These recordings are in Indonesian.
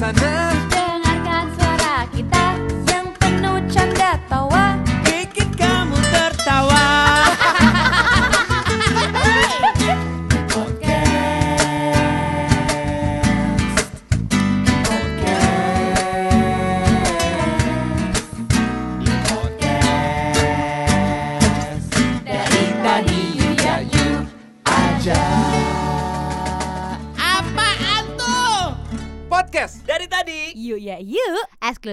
sana Dengarkan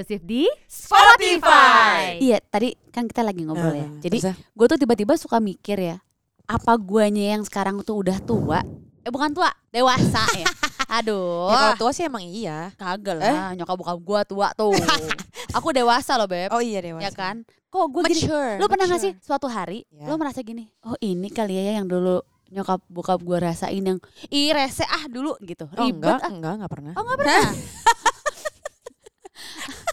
eksklusif di Spotify. Iya, tadi kan kita lagi ngobrol ya. Hmm, Jadi gue tuh tiba-tiba suka mikir ya, apa guanya yang sekarang tuh udah tua? Eh bukan tua, dewasa ya. Aduh, Ya, kalau tua sih emang iya. kagak lah, nyokap bokap gue tua tuh. Aku dewasa loh beb, Oh iya dewasa. ya kan? Kok gue gini? Lu pernah gak sih suatu hari Ya. lu merasa gini, oh ini kali ya yang dulu nyokap bokap gue rasain yang ih rese ah dulu gitu, Oh, ribet enggak, ah. enggak, enggak pernah. Oh nggak pernah.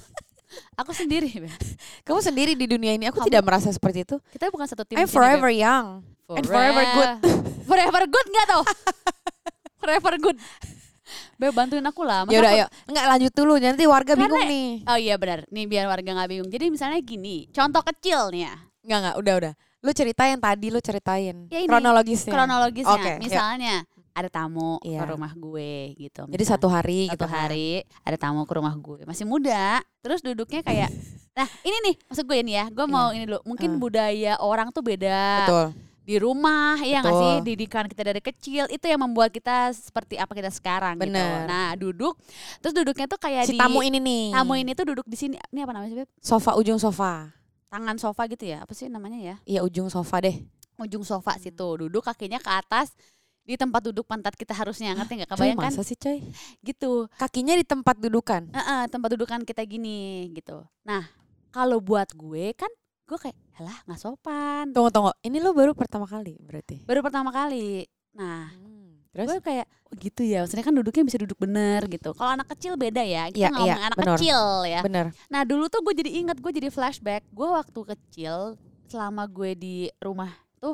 Aku sendiri. Kamu sendiri di dunia ini, aku Kamu- tidak merasa seperti itu. kita bukan satu tim. I'm forever young. and forever good. forever good nggak tuh? forever good. Beb bantuin aku lah. Masa Ya udah aku- ayo. Enggak lanjut dulu, nanti warga Karena- bingung nih. Oh iya benar. Nih biar warga nggak bingung. Jadi misalnya gini, contoh kecil nih ya. Enggak, enggak, udah, udah. Lu cerita yang tadi lu ceritain. Ya ini, Kronologisnya. Kronologisnya. Oke, yuk. Ada tamu ke Iya. rumah gue gitu. Jadi misalnya. satu hari satu gitu kan. hari ada tamu ke rumah gue masih muda terus duduknya kayak nah ini nih maksud gue ini ya gue mau ini dulu mungkin Eh. budaya orang tuh beda Betul. di rumah ya nggak sih didikan kita dari kecil itu yang membuat kita seperti apa kita sekarang gitu Bener. nah duduk terus duduknya tuh kayak Si di tamu ini nih. tamu ini tuh duduk di sini ini apa namanya sih Beb? Sofa ujung sofa. tangan sofa gitu ya apa sih namanya ya Iya ujung sofa deh. ujung sofa situ duduk kakinya ke atas di tempat duduk pantat kita harusnya ngerti nggak Coy, kebayang kan masa sih coy? gitu Kakinya di tempat dudukan. Heeh, tempat dudukan kita gini gitu. Nah, kalau buat gue kan gue kayak lah nggak sopan. Tunggu, tunggu. Ini lu baru pertama kali berarti. Baru pertama kali. Nah, Terus? gue kayak oh gitu ya. Maksudnya kan duduknya bisa duduk bener gitu. Kalau anak kecil beda ya. Kita Iya, ngomong iya, anak bener. kecil ya. Bener. Nah, dulu tuh gue jadi inget gue jadi flashback. Gue waktu kecil selama gue di rumah tuh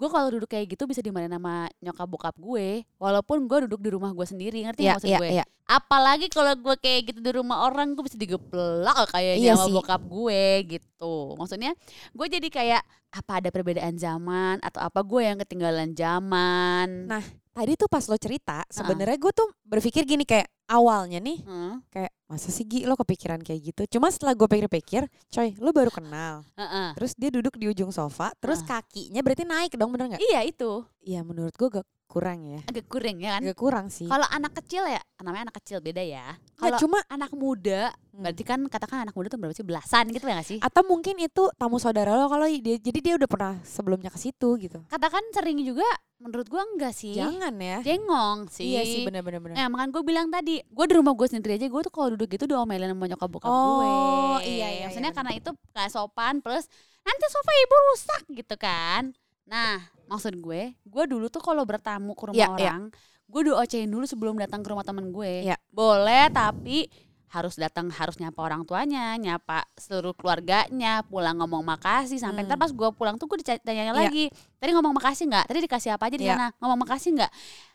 gue kalau duduk kayak gitu bisa dimarahin sama nyokap bokap gue walaupun gue duduk di rumah gue sendiri ngerti nggak maksud iya, gue? iya. apalagi kalau gue kayak gitu di rumah orang gue bisa digeplak kayaknya Iya sama sih. bokap gue gitu. Maksudnya gue jadi kayak apa ada perbedaan zaman atau apa gue yang ketinggalan zaman. Nah, Tadi tuh pas lo cerita, sebenarnya gue tuh berpikir gini kayak awalnya nih Hmm, kayak masa sih Gi lo kepikiran kayak gitu. Cuma setelah gue pikir-pikir, coy, lo baru kenal. heeh. Terus dia duduk di ujung sofa, terus Ah. kakinya berarti naik dong, bener nggak? iya itu Iya, menurut gue kurang ya. agak kuring ya kan Agak kurang sih. kalau anak kecil ya namanya anak kecil beda ya Nggak, kalau cuma anak muda Hmm. berarti kan katakan anak muda tuh berapa sih belasan gitu ya gak sih atau mungkin itu tamu saudara lo kalau dia jadi dia udah pernah sebelumnya ke situ gitu. katakan sering juga menurut gua enggak sih Jangan ya. jengong sih Iya sih bener-bener bener. Nah, makanya gue bilang tadi, gue di rumah gue sendiri aja, gue tuh kalau duduk gitu diomelin sama nyokap bokap gue. Oh, iya, iya, Maksudnya iya, karena itu gak sopan, plus nanti sofa ibu rusak gitu kan. Nah, maksud gue, gue dulu tuh kalau bertamu ke rumah Iya, iya. orang, gue diocehin dulu sebelum datang ke rumah temen gue. Iya. Boleh, tapi harus datang harus nyapa orang tuanya, nyapa seluruh keluarganya, pulang ngomong makasih sampai Hmm. ntar pas gue pulang tuh gue ditanya Iya. lagi, tadi ngomong makasih nggak? Tadi dikasih apa aja di Iya. sana? Ngomong makasih nggak?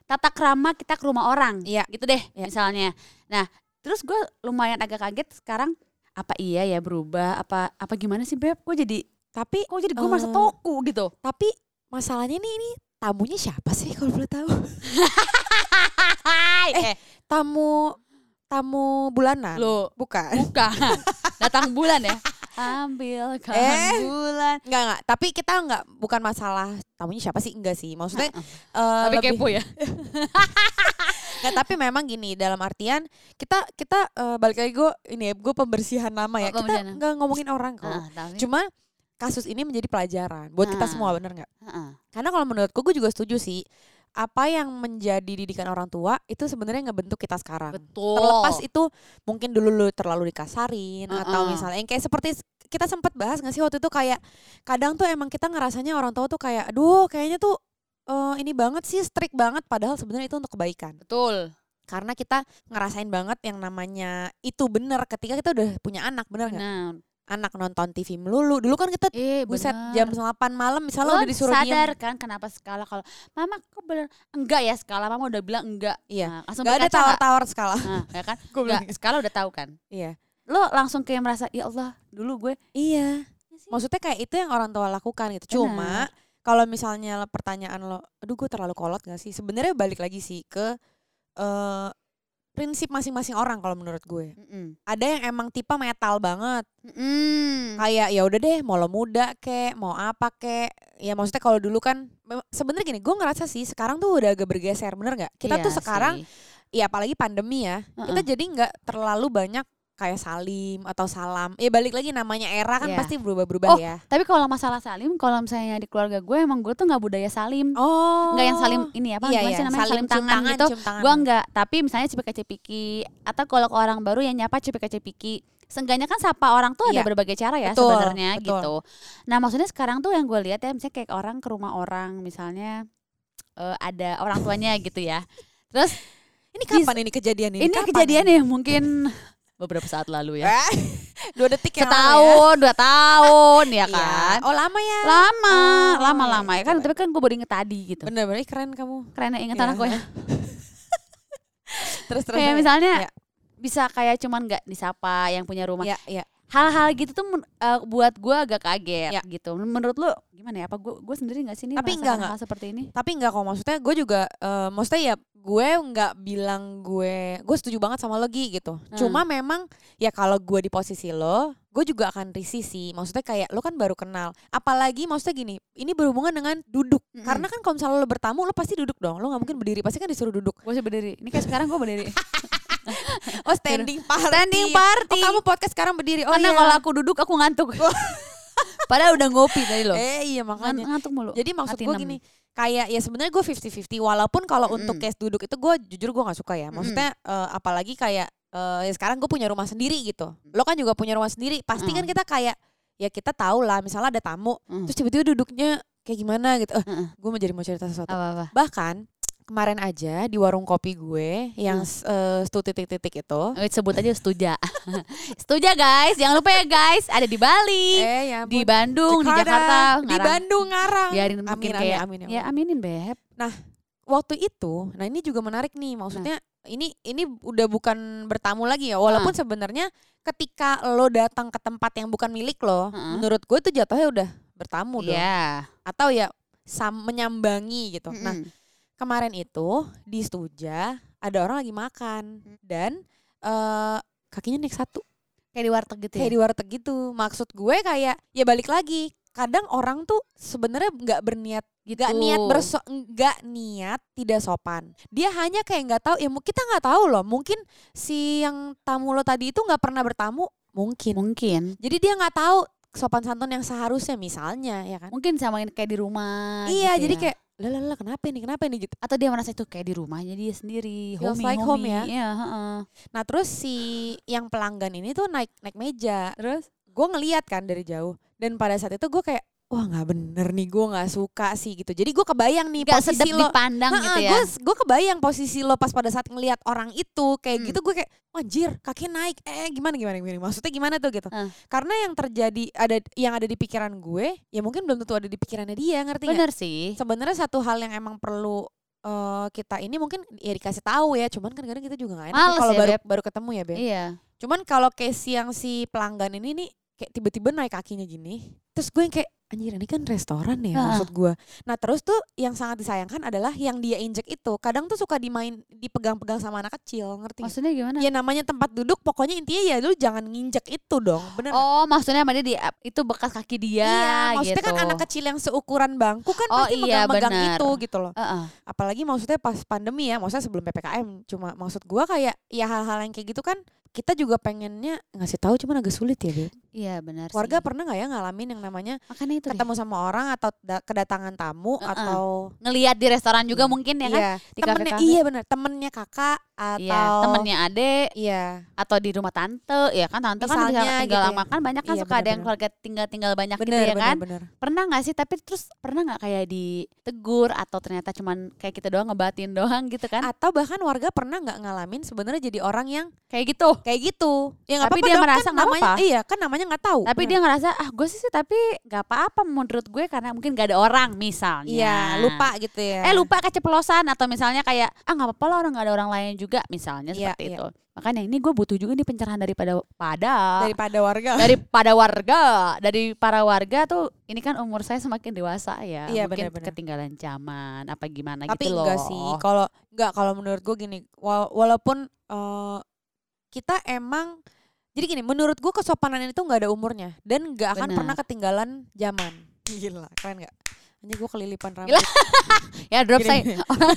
Tata krama kita ke rumah orang, Iya. gitu deh Iya. misalnya. Nah, terus gue lumayan agak kaget sekarang apa iya ya berubah apa apa gimana sih beb? Gue jadi Tapi kok jadi gue merasa Eh, toku gitu. tapi masalahnya nih ini tamunya siapa sih kalau boleh tahu? Hai, Eh, Tamu tamu bulanan. lo Bukan. bukan datang bulan ya? Ambil kan Eh. bulan. Enggak enggak, tapi kita enggak bukan masalah tamunya siapa sih enggak sih. Maksudnya eh, Tapi lebih kepo ya. enggak, tapi memang gini dalam artian kita kita eh, balik lagi gue ini ya gue pembersihan nama ya. Oh, Kita enggak ngomongin orang kok. Tapi- Cuma kasus ini menjadi pelajaran buat kita semua bener nggak? Karena kalau menurutku gue juga setuju sih apa yang menjadi didikan orang tua itu sebenarnya ngebentuk kita sekarang. Betul. Terlepas itu mungkin dulu lu terlalu dikasarin atau Uh-uh. misalnya yang kayak seperti kita sempat bahas nggak sih waktu itu kayak kadang tuh emang kita ngerasanya orang tua tuh kayak aduh kayaknya tuh eh, ini banget sih strict banget padahal sebenarnya itu untuk kebaikan. Betul. Karena kita ngerasain banget yang namanya itu bener ketika kita udah punya anak bener nggak? Anak nonton TV melulu. Dulu kan kita Eh, buset jam 8 malam misalnya Lo udah disuruh sadar diem. kan kenapa skala kalau mama kok bener enggak ya skala mama udah bilang enggak Iya. nah, langsung Gak ada tawar-tawar skala. nah, ya kan enggak bilang, skala udah tahu kan Iya. lo langsung kayak merasa ya Allah dulu gue Iya. Ya sih. Maksudnya kayak itu yang orang tua lakukan gitu. Cuma kalau misalnya pertanyaan lo, aduh gue terlalu kolot gak sih? Sebenarnya balik lagi sih ke eh prinsip masing-masing orang kalau menurut gue. Mm-mm. Ada yang emang tipe metal banget. Mm-mm. Kayak ya udah deh, mau lo muda kek, mau apa kek. Ya maksudnya kalau dulu kan sebenarnya gini, gue ngerasa sih sekarang tuh udah agak bergeser, bener nggak? Kita Iya tuh sekarang, sih. ya apalagi pandemi ya, kita Heeh. jadi nggak terlalu banyak kayak salim atau salam. Ya balik lagi namanya era kan Iya. pasti berubah-berubah Oh, ya. tapi kalau masalah salim kalau misalnya di keluarga gue emang gue tuh nggak budaya salim Oh. nggak yang salim ini apa Iya, iya. namanya salim, cium tangan, gitu cium tangan. gue enggak tapi misalnya cepika cepiki atau kalau ke orang baru yang nyapa cepika cepiki Seenggaknya kan sapa orang tuh ada Iya. berbagai cara ya Betul, sebenarnya betul. gitu. Nah maksudnya sekarang tuh yang gue lihat ya misalnya kayak orang ke rumah orang misalnya eh, ada orang tuanya gitu ya. Terus Ini kapan ini kejadian ini? ini Kapan kejadian ya mungkin beberapa saat lalu ya. Eh, Dua detik ya. Setahun, dua tahun ya Iya. kan. Oh lama ya. Lama, Oh, lama-lama ya kan. iya. Tapi kan gue baru inget tadi gitu. Bener-bener keren kamu. Keren ya ingetan Iya. aku ya. Terus terus. Kayak misalnya Iya. bisa kayak cuman nggak disapa yang punya rumah. Iya, iya. Hal-hal gitu tuh eh, buat gue agak kaget Iya. gitu. Menurut lu gimana ya? Apa gue gue sendiri nggak sih nih Tapi enggak, hal seperti ini? Tapi enggak kok maksudnya gue juga eh, maksudnya ya gue nggak bilang gue gue setuju banget sama lo Gi gitu. Hmm. Cuma memang ya kalau gue di posisi lo, gue juga akan risih sih. Maksudnya kayak lo kan baru kenal. Apalagi maksudnya gini, ini berhubungan dengan duduk. Mm-mm. Karena kan kalau misalnya lo bertamu, lo pasti duduk dong. Lo nggak mungkin berdiri, pasti kan disuruh duduk. Gue sih berdiri. Ini kayak sekarang gue berdiri. Oh standing party. Standing party. Oh kamu podcast sekarang berdiri. Oh Karena iya. kalau aku duduk aku ngantuk. Padahal udah ngopi tadi loh. Eh iya makanya. ngantuk mulu. Jadi maksud gue gini, kayak ya sebenarnya gue 50-50 walaupun kalau untuk Mm-mm. case duduk itu gue jujur gue nggak suka ya. Maksudnya eh, apalagi kayak eh, ya sekarang gue punya rumah sendiri gitu. Lo kan juga punya rumah sendiri. Pasti kan Mm. kita kayak ya kita tahu lah misalnya ada tamu Mm. terus tiba-tiba duduknya kayak gimana gitu. Eh, Mm-mm. gue mau jadi mau cerita sesuatu. Apa-apa. Bahkan kemarin aja di warung kopi gue yang Mm. eh, stu titik-titik itu. Oh, sebut aja Stuja. Stuja guys, jangan lupa ya guys, ada di Bali, Eh ya di. Bandung, di Jakarta, Jakarta, di Ngarang. Bandung ngarang. Biarin amin, mungkin amin, kayak amin, amin, ya aminin beb. waktu itu, nah ini juga menarik nih, maksudnya Nah. ini ini udah bukan bertamu lagi ya, walaupun sebenarnya ketika lo datang ke tempat yang bukan milik lo, Heeh. menurut gue itu jatuhnya udah bertamu dong, Iya. atau ya sam menyambangi gitu. Nah Mm-mm. Kemarin itu di Stuja ada orang lagi makan Hmm. dan eh kakinya naik satu, kayak di warteg gitu kayak ya. di warteg gitu. Maksud gue kayak ya balik lagi, kadang orang tuh sebenarnya nggak berniat gitu. nggak niat berso nggak niat tidak sopan dia hanya kayak nggak tahu ya kita nggak tahu loh mungkin si yang tamu lo tadi itu nggak pernah bertamu mungkin Mungkin. jadi dia nggak tahu sopan santun yang seharusnya misalnya ya kan Mungkin sama kayak di rumah. iya gitu jadi ya. kayak lah lah lah, kenapa ini kenapa ini gitu atau dia merasa itu kayak di rumahnya dia sendiri, Feels homey, like home homey. ya. Iya, heeh. nah terus si yang pelanggan ini tuh naik naik meja Terus gue ngeliat kan dari jauh dan pada saat itu gue kayak wah nggak bener nih gue nggak suka sih gitu jadi gue kebayang nih nggak posisi lo dipandang gitu ya. Gue gue kebayang posisi lo pas pada saat ngelihat orang itu kayak Hmm. gitu gue kayak anjir kaki naik eh gimana gimana gimana maksudnya gimana tuh gitu. Ah. Karena yang terjadi ada yang ada di pikiran gue ya mungkin belum tentu ada di pikirannya dia ngerti? Bener sih. Sebenarnya satu hal yang emang perlu eh, kita ini mungkin ya dikasih tahu ya cuman kan kadang kita juga nggak enak kalau ya, baru Beb. baru ketemu ya Beb. Iya. Cuman kalau case yang si pelanggan ini nih kayak tiba-tiba naik kakinya gini terus gue yang kayak anjir ini kan restoran ya Ah. maksud gue nah terus tuh yang sangat disayangkan adalah yang dia injek itu kadang tuh suka dimain dipegang-pegang sama anak kecil ngerti? Maksudnya gimana? ya namanya tempat duduk pokoknya intinya ya lu jangan nginjek itu dong bener? Oh, maksudnya sama dia di, itu bekas kaki dia iya maksudnya gitu. kan anak kecil yang seukuran bangku kan Oh, pasti iya, megang-megang bener. itu gitu loh apalagi maksudnya pas pandemi ya maksudnya sebelum ppkm cuma maksud gue kayak ya hal-hal yang kayak gitu kan kita juga pengennya ngasih tahu cuman agak sulit ya Beb. Iya benar Warga sih. pernah nggak ya ngalamin yang namanya Makanya itu deh. ketemu sama orang atau da- kedatangan tamu Uh-uh. atau ngelihat di restoran juga mungkin ya kan? Iya, di temennya kafe-kafe. iya benar temennya kakak atau Iya, temennya adek iya. atau di rumah tante ya kan? Tante kan bisa Misalnya tinggal gitu ya. kan banyak kan Iya, suka ada yang keluarga tinggal-tinggal banyak gitu benar ya benar kan benar pernah nggak sih? Tapi terus pernah nggak kayak ditegur atau ternyata cuman kayak kita doang ngebatin doang gitu kan? Atau bahkan warga pernah nggak ngalamin sebenarnya jadi orang yang kayak gitu? Kayak gitu. Ya Tapi apa-apa dia dong, merasa kan namanya apa-apa. iya kan namanya nggak tahu. Tapi Bener. dia ngerasa ah gue sih sih tapi nggak apa-apa menurut gue karena mungkin gak ada orang misalnya. Iya lupa gitu ya. Eh lupa keceplosan atau misalnya kayak ah nggak apa-apa lah orang nggak ada orang lain juga. Misalnya Iya, seperti iya. itu. Makanya ini gue butuh juga nih pencerahan daripada pada daripada warga. daripada warga. Dari para warga tuh ini kan umur saya semakin dewasa ya. Iya, mungkin benar-benar. ketinggalan zaman apa gimana tapi gitu loh enggak sih. kalau enggak kalau menurut gue gini wa- walaupun eh, kita emang jadi gini menurut gue kesopanan itu nggak ada umurnya dan nggak akan Benar. pernah ketinggalan zaman. Gila keren nggak? Anjir gue kelilipan rambut. Gila. ya drop Gini, saya gini. orang,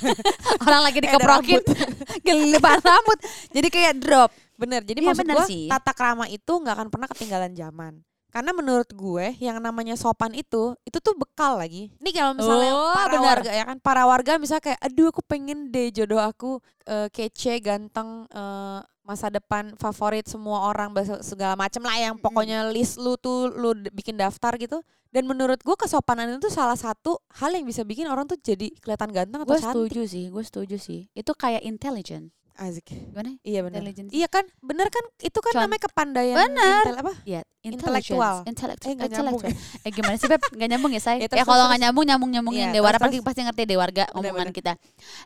orang lagi dikeprokin. kelilipan rambut. Jadi kayak drop. Bener jadi Iya, maksud bener gue tata krama itu nggak akan pernah ketinggalan zaman. Karena menurut gue yang namanya sopan itu itu tuh bekal lagi. Ini kalau misalnya Oh, para benar. warga ya kan? Para warga misalnya kayak aduh aku pengen deh jodoh aku eh, kece ganteng eh, masa depan favorit semua orang segala macem lah yang pokoknya list lu tuh lu bikin daftar gitu dan menurut gue kesopanan itu salah satu hal yang bisa bikin orang tuh jadi kelihatan ganteng atau gue cantik setuju sih gue setuju sih itu kayak intelligent Azik. gimana Iya benar. Iya kan, bener kan? Itu kan Con- namanya kepandaian. Bener. intel- apa? ya Intelektual. intelektual Eh, nyambung intelektual eh gimana sih beb nggak nyambung ya saya Ya, ya, kalau nggak nyambung nyambung nyambungin Iya, dewara terus, pasti pasti ngerti deh warga omongan bener. kita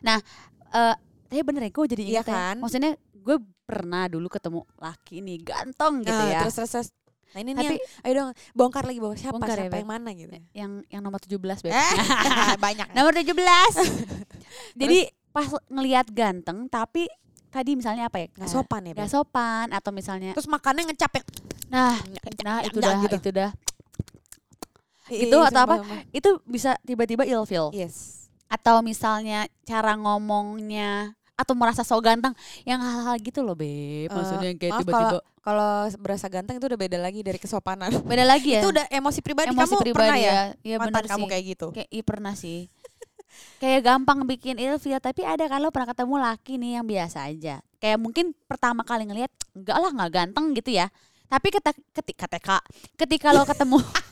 nah eh tapi bener ya gue jadi Iya ingat ya kan? maksudnya gue pernah dulu ketemu laki nih ganteng gitu Nah, ya Terus terus. terus. Nah ini nih Tapi- yang, ayo dong bongkar lagi bahwa siapa Bongkar ya, siapa Beb. yang mana gitu. yang yang nomor 17 beb Eh, banyak. nomor 17 jadi pas ngelihat ganteng tapi tadi misalnya apa ya Nggak sopan ya. Beb? sopan atau misalnya Terus makannya ngecap yang nah nah itu dah gitu. itu dah Itu atau apa? itu bisa tiba-tiba ilfeel Yes. atau misalnya cara ngomongnya atau merasa so ganteng yang hal-hal gitu loh beb. Maksudnya yang kayak tiba-tiba Kalau berasa ganteng itu udah beda lagi dari kesopanan. beda lagi ya? Itu udah emosi pribadi emosi kamu pribadi pernah ya? ya? Mantan benar kamu sih. kayak gitu. kayak iya pernah sih. Kayak gampang bikin ilfeel tapi ada kalau pernah ketemu laki nih yang biasa aja. Kayak mungkin pertama kali ngelihat enggak lah nggak ganteng gitu ya. Tapi ketika ketika ketika lo ketemu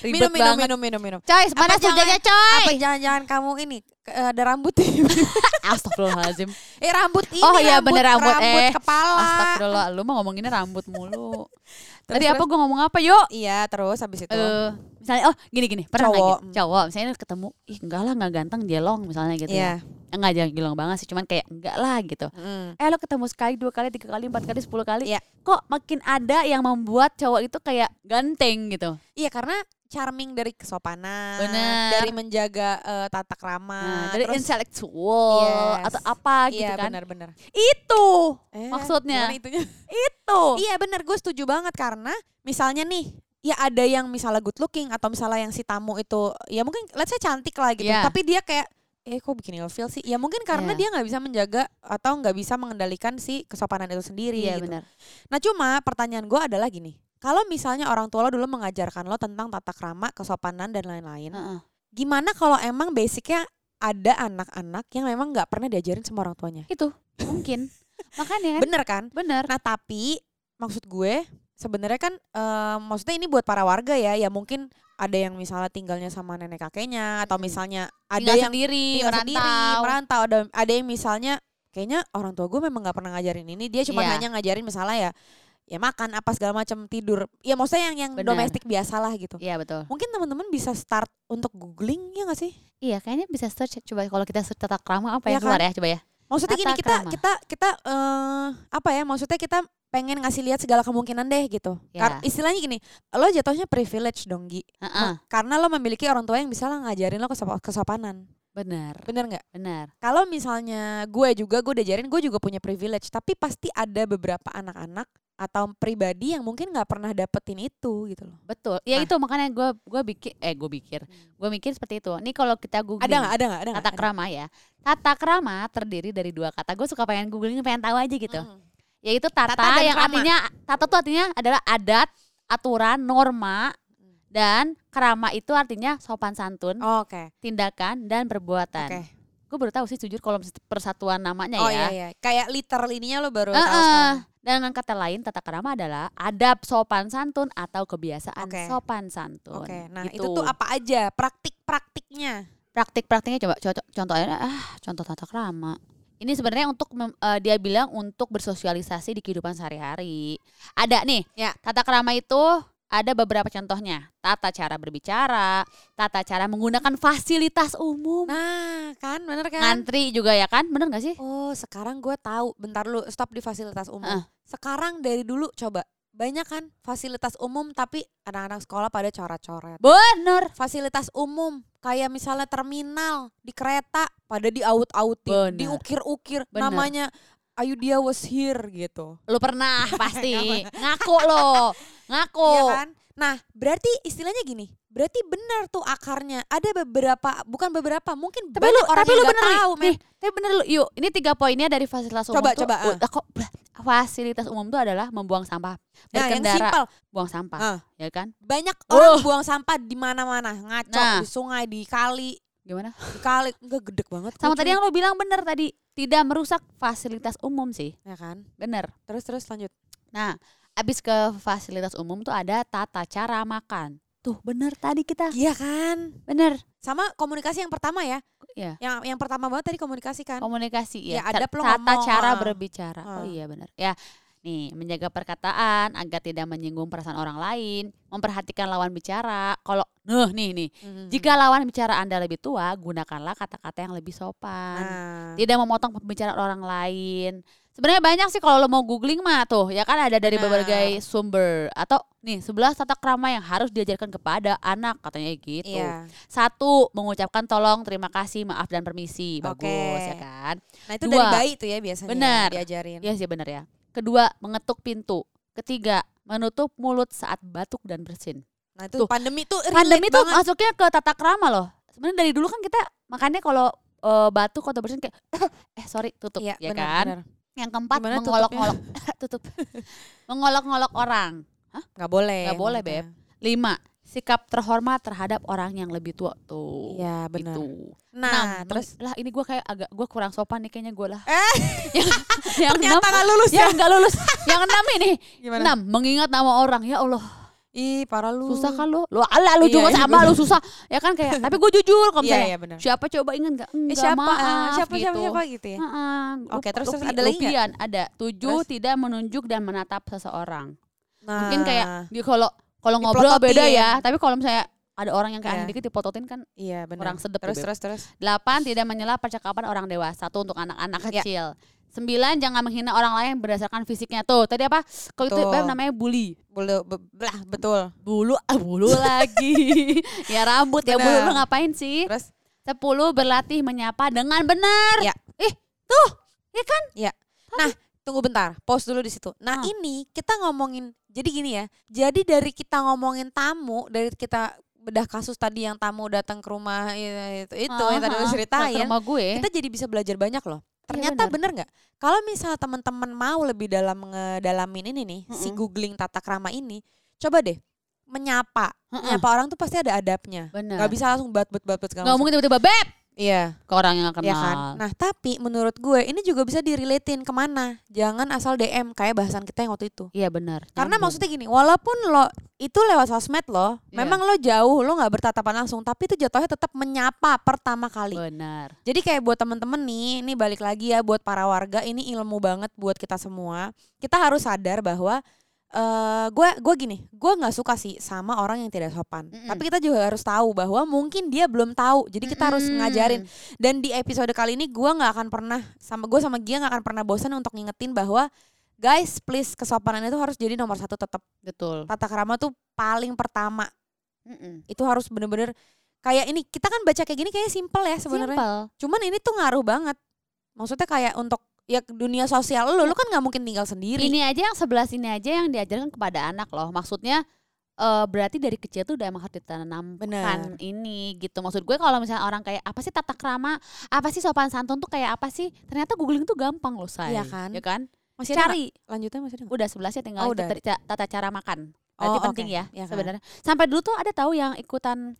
ribet minum banget minum minum minum. coy mana sujanya coy Apa jangan-jangan kamu ini eh, ada rambut Astagfirullahaladzim Eh rambut ini Oh, iya, bener, rambut. Eh, kepala. Astagfirullah lu mah ngomonginnya rambut mulu Terus, Tadi apa gue ngomong apa yuk Iya, terus habis itu. eh misalnya oh gini gini pernah Cowok. gitu? cowok misalnya ketemu ih enggak lah nggak ganteng jelong misalnya gitu Iya. ya enggak jangan jelong banget sih cuman kayak enggak lah gitu Mm. eh lo ketemu sekali dua kali tiga kali empat kali sepuluh kali Iya. kok makin ada yang membuat cowok itu kayak ganteng gitu Iya, karena charming dari kesopanan, Bener. dari menjaga eh, tata krama, nah, dari terus intelektual Yes. atau apa gitu iya kan benar-benar. itu Eh, Maksudnya? itunya? itu iya benar, gue setuju banget karena misalnya nih ya ada yang misalnya good looking atau misalnya yang si tamu itu ya mungkin let's say cantik lah gitu Iya. tapi dia kayak eh kok bikin ilfeel sih ya mungkin karena Iya. dia nggak bisa menjaga atau nggak bisa mengendalikan si kesopanan itu sendiri iya gitu. benar Nah cuma pertanyaan gue adalah gini, kalau misalnya orang tua lo dulu mengajarkan lo tentang tata krama, kesopanan dan lain-lain, Heeh. gimana kalau emang basicnya ada anak-anak yang memang nggak pernah diajarin sama orang tuanya? itu mungkin makanya kan Bener kan? bener Nah tapi maksud gue sebenarnya kan eh, maksudnya ini buat para warga ya, ya mungkin ada yang misalnya tinggalnya sama nenek kakeknya atau misalnya ada tinggal yang sendiri tinggal merantau sendiri, merantau, ada ada yang misalnya kayaknya orang tua gue memang nggak pernah ngajarin ini, dia cuma Iya. hanya ngajarin misalnya ya ya makan apa segala macam tidur. Ya maksudnya yang yang Benar. domestik biasalah gitu. iya betul Mungkin teman-teman bisa start untuk googling ya gak sih? iya kayaknya bisa search coba kalau kita search tata krama apa Iya yang keluar kan? ya coba ya Maksudnya gini Tata kita krama. kita kita eh apa ya? Maksudnya kita pengen ngasih lihat segala kemungkinan deh gitu. Ya. Kar- istilahnya gini, lo jatuhnya privilege dong Gi. Heeh, Karena lo memiliki orang tua yang bisa lah ngajarin lo kesop- kesopanan. benar Bener nggak? benar Kalau misalnya gue juga gue diajarin gue juga punya privilege, tapi pasti ada beberapa anak-anak atau pribadi yang mungkin nggak pernah dapetin itu gitu loh. betul ya Nah. itu makanya gue gue pikir eh gue pikir gue mikir seperti itu nih kalau kita googling Ada nggak? Ada nggak? Ada tata krama ya tata krama terdiri dari dua kata gue suka pengen googling pengen tahu aja gitu Mm. yaitu tata, Tata yang krama. artinya tata tuh artinya adalah adat aturan norma Dan kerama itu artinya sopan santun, Oh, Oke. tindakan dan perbuatan. Oke. Gue baru tahu sih jujur kalau persatuan namanya Oh ya. iya iya. Kayak literal ininya lo baru Eh, tahu sekarang. Dan dengan kata lain tata kerama adalah adab sopan santun atau kebiasaan Oke. sopan santun. Oke. Nah, Gitu. itu tuh apa aja praktik-praktiknya? Praktik-praktiknya coba contoh contohnya ah contoh tata kerama. Ini sebenarnya untuk eh, dia bilang untuk bersosialisasi di kehidupan sehari-hari. Ada nih, Ya. tata kerama itu ada beberapa contohnya. Tata cara berbicara, tata cara menggunakan fasilitas umum, Nah, kan bener kan? ngantri juga ya kan? Bener gak sih? Oh, sekarang gue tahu. Bentar lu stop di fasilitas umum. Heeh. Sekarang dari dulu coba banyak kan fasilitas umum tapi anak-anak sekolah pada coret-coret. Bener. Fasilitas umum kayak misalnya terminal di kereta pada diaut-autin, Bener. diukir-ukir Bener. namanya Ayu dia was here gitu. Lu pernah pasti ngaku lo, ngaku. Iya kan? Nah, berarti istilahnya gini. Berarti benar tuh akarnya. Ada beberapa, bukan beberapa, mungkin Tapi banyak lu, orang tapi yang lu bener nih, tahu, nih, tapi bener lu, yuk, ini tiga poinnya dari fasilitas umum Coba, tuh, coba, uh, kok, fasilitas umum tuh adalah membuang sampah, Nah, yang berkendara, simpel, buang sampah, Ah. ya kan? banyak Uh. orang buang sampah di mana-mana, ngaco Nah. di sungai, di kali, Gimana? di kali, enggak gedek banget. Sama tadi yang lu bilang bener tadi, tidak merusak fasilitas umum sih, ya kan? bener. Terus terus lanjut. Nah, abis ke fasilitas umum tuh ada tata cara makan. Tuh bener tadi kita, Iya kan? bener. Sama komunikasi yang pertama ya. Iya. Yang yang pertama banget tadi komunikasi kan. Komunikasi Ya, ya, ada tata ngomong, cara ah. berbicara. Oh Ah. iya bener. Ya, nih menjaga perkataan agar tidak menyinggung perasaan orang lain, memperhatikan lawan bicara. Kalau, nah nih nih, Mhm. Jika lawan bicara Anda lebih tua, gunakanlah kata-kata yang lebih sopan. nah, Tidak memotong pembicaraan orang lain. Sebenarnya banyak sih kalau lo mau googling mah tuh, ya kan ada dari Benar. berbagai sumber. Atau nih, 11 tata krama yang harus diajarkan kepada anak katanya gitu. iya. Satu, mengucapkan tolong, terima kasih, maaf dan permisi. Bagus Oke. ya kan? Nah, itu Dua. dari bayi tuh ya biasanya Benar. diajarin. Iya sih benar ya. Kedua, mengetuk pintu. Ketiga, menutup mulut saat batuk dan bersin. Nah, itu Tuh. pandemi tuh pandemi tuh banget. masuknya ke tata krama loh. Sebenarnya dari dulu kan kita makannya kalau eh, batuk atau bersin kayak eh sorry tutup Iya, ya benar, kan. benar. Yang keempat Gimana mengolok-ngolok tutup. mengolok-ngolok orang. Nggak boleh. Nggak boleh, maksudnya. Lima, sikap terhormat terhadap orang yang lebih tua tuh. Iya, benar. Gitu. Nah, Enam, terus lah ini gue kayak agak gue kurang sopan nih kayaknya gue lah. Eh. yang yang enam, nggak lulus ya. yang nggak lulus. yang enam ini. Gimana? Enam, mengingat nama orang. Ya Allah, Ih, parah lu. susah kan lu? Lu ala lu Iya, juga iya, sama lu susah. Ya kan kayak tapi gue jujur kalau Iya, misalnya iya siapa coba ingat? Eh, Enggak siapa? maaf Ah, siapa, gitu. siapa, siapa gitu ya? Heeh. Oke, terus- ada lagi rupian, ada. Tujuh, Terus? tidak menunjuk dan menatap seseorang. Nah, Mungkin kayak dia kalau kalau ngobrol beda ya, tapi kalau misalnya ada orang yang kayak aneh dikit dipototin kan iya benar. kurang sedep Terus Beb. terus terus. Delapan, tidak menyela percakapan orang dewasa tuh untuk anak-anak Ya. kecil. Sembilan, jangan menghina orang lain berdasarkan fisiknya tuh. Tadi apa? Kalau itu. Beb, namanya bully. Bulu be- belah betul. Bulu, ah bulu lagi. ya rambut ya bulu Bener. lu ngapain sih? Terus Sepuluh, berlatih menyapa dengan benar. Ya. Ih, tuh, ya kan? tunggu bentar, pause dulu di situ. Nah, Ah. ini kita ngomongin jadi gini ya. Jadi dari kita ngomongin tamu, dari kita bedah kasus tadi yang tamu datang ke rumah itu itu, itu yang tadi lu Ah, ceritain. ke rumah gue. kita jadi bisa belajar banyak loh. Ternyata benar. bener nggak? Kalau misal teman-teman mau lebih dalam ngedalamin ini nih, si Mm-mm. googling tata krama ini, coba deh menyapa. Heeh. Menyapa orang tuh pasti ada adabnya. Benar. Gak bisa langsung bat-bat-bat segala Nggak macam. mungkin tiba-tiba beb Iya, ke orang yang kenal. ya kan. Nah tapi menurut gue ini juga bisa direlatein ke mana? Jangan asal DM kayak bahasan kita yang waktu itu. Iya benar. Karena nyambung. maksudnya gini, walaupun lo itu lewat sosmed lo, Iya. memang lo jauh, lo nggak bertatapan langsung, tapi itu jatuhnya tetap menyapa pertama kali. benar. Jadi kayak buat temen-temen nih, ini balik lagi ya buat para warga, ini ilmu banget buat kita semua. Kita harus sadar bahwa eh gue gue gini, gue nggak suka sih sama orang yang tidak sopan. Mm-mm. Tapi kita juga harus tahu bahwa mungkin dia belum tahu. Jadi kita harus Mm-mm. ngajarin. Dan di episode kali ini gue nggak akan pernah sama gue sama Gia nggak akan pernah bosan untuk ngingetin bahwa guys please kesopanan itu harus jadi nomor satu tetap. Betul. Tata kerama tuh paling pertama. Mm-mm. Itu harus bener-bener kayak ini kita kan baca kayak gini kayaknya simple ya sebenarnya. Cuman ini tuh ngaruh banget. Maksudnya kayak untuk ya dunia sosial lu, lu kan nggak mungkin tinggal sendiri. Ini aja yang sebelah sini aja yang diajarkan kepada anak loh. Maksudnya eh berarti dari kecil tuh udah emang harus ditanamkan Benar. ini gitu. Maksud gue kalau misalnya orang kayak apa sih tata krama, apa sih sopan santun tuh kayak apa sih? Ternyata googling tuh gampang loh, say. Iya kan? Ya kan? Masih ada Cari. nggak? lanjutnya masih ada? Udah sebelasnya tinggal Oh, udah. tata cara makan. Berarti Oh, penting oke. ya, Iya kan? sebenarnya. Sampai dulu tuh ada tahu yang ikutan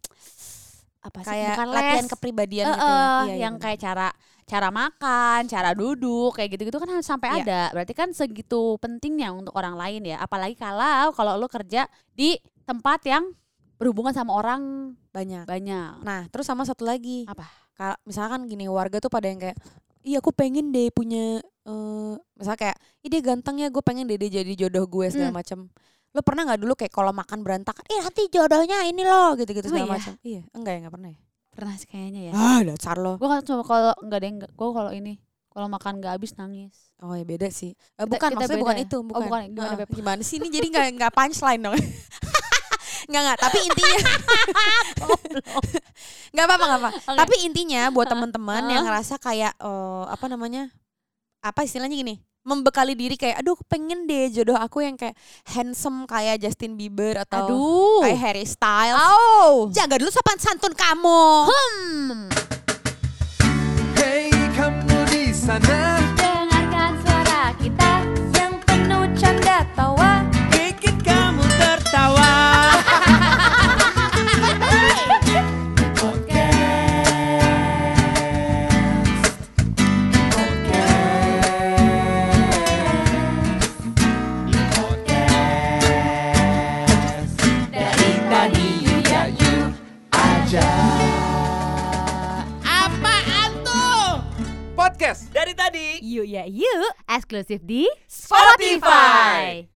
apa sih? Kayak Bukan latihan les. kepribadian Eh, gitu ya. Iya, iya, yang benar. kayak cara cara makan, cara duduk kayak gitu-gitu kan harus sampai Iya. ada. Berarti kan segitu pentingnya untuk orang lain ya. Apalagi kalau kalau lu kerja di tempat yang berhubungan sama orang banyak. banyak. Nah, terus sama satu lagi. Apa? Kalau misalkan gini warga tuh pada yang kayak iya aku pengen deh punya eh misalnya kayak dia ganteng ya gue pengen deh dia jadi jodoh gue segala Hmm. macam lo pernah nggak dulu kayak kalau makan berantakan eh nanti jodohnya ini loh gitu gitu Oh, segala iya? macam iya enggak ya nggak pernah ya Pernah sih kayaknya ya. ah dasar lo Gue kan cuma kalau enggak deh, enggak. Gue kalau ini kalau makan nggak habis nangis. oh ya beda sih Eh, bukan kita maksudnya beda bukan ya? itu Oh, bukan, bukan. Gimana, Beb? gimana sih ini jadi nggak nggak punchline dong nggak nggak tapi intinya nggak apa-apa nggak apa Oke. tapi intinya buat teman-teman yang ngerasa kayak eh, apa namanya apa istilahnya gini membekali diri kayak aduh pengen deh jodoh aku yang kayak handsome kayak Justin Bieber atau Aduh. kayak Harry Styles Oh. jaga dulu sopan santun kamu Hmm. Hey kamu di sana Yuk Ya Yuk eksklusif di Spotify.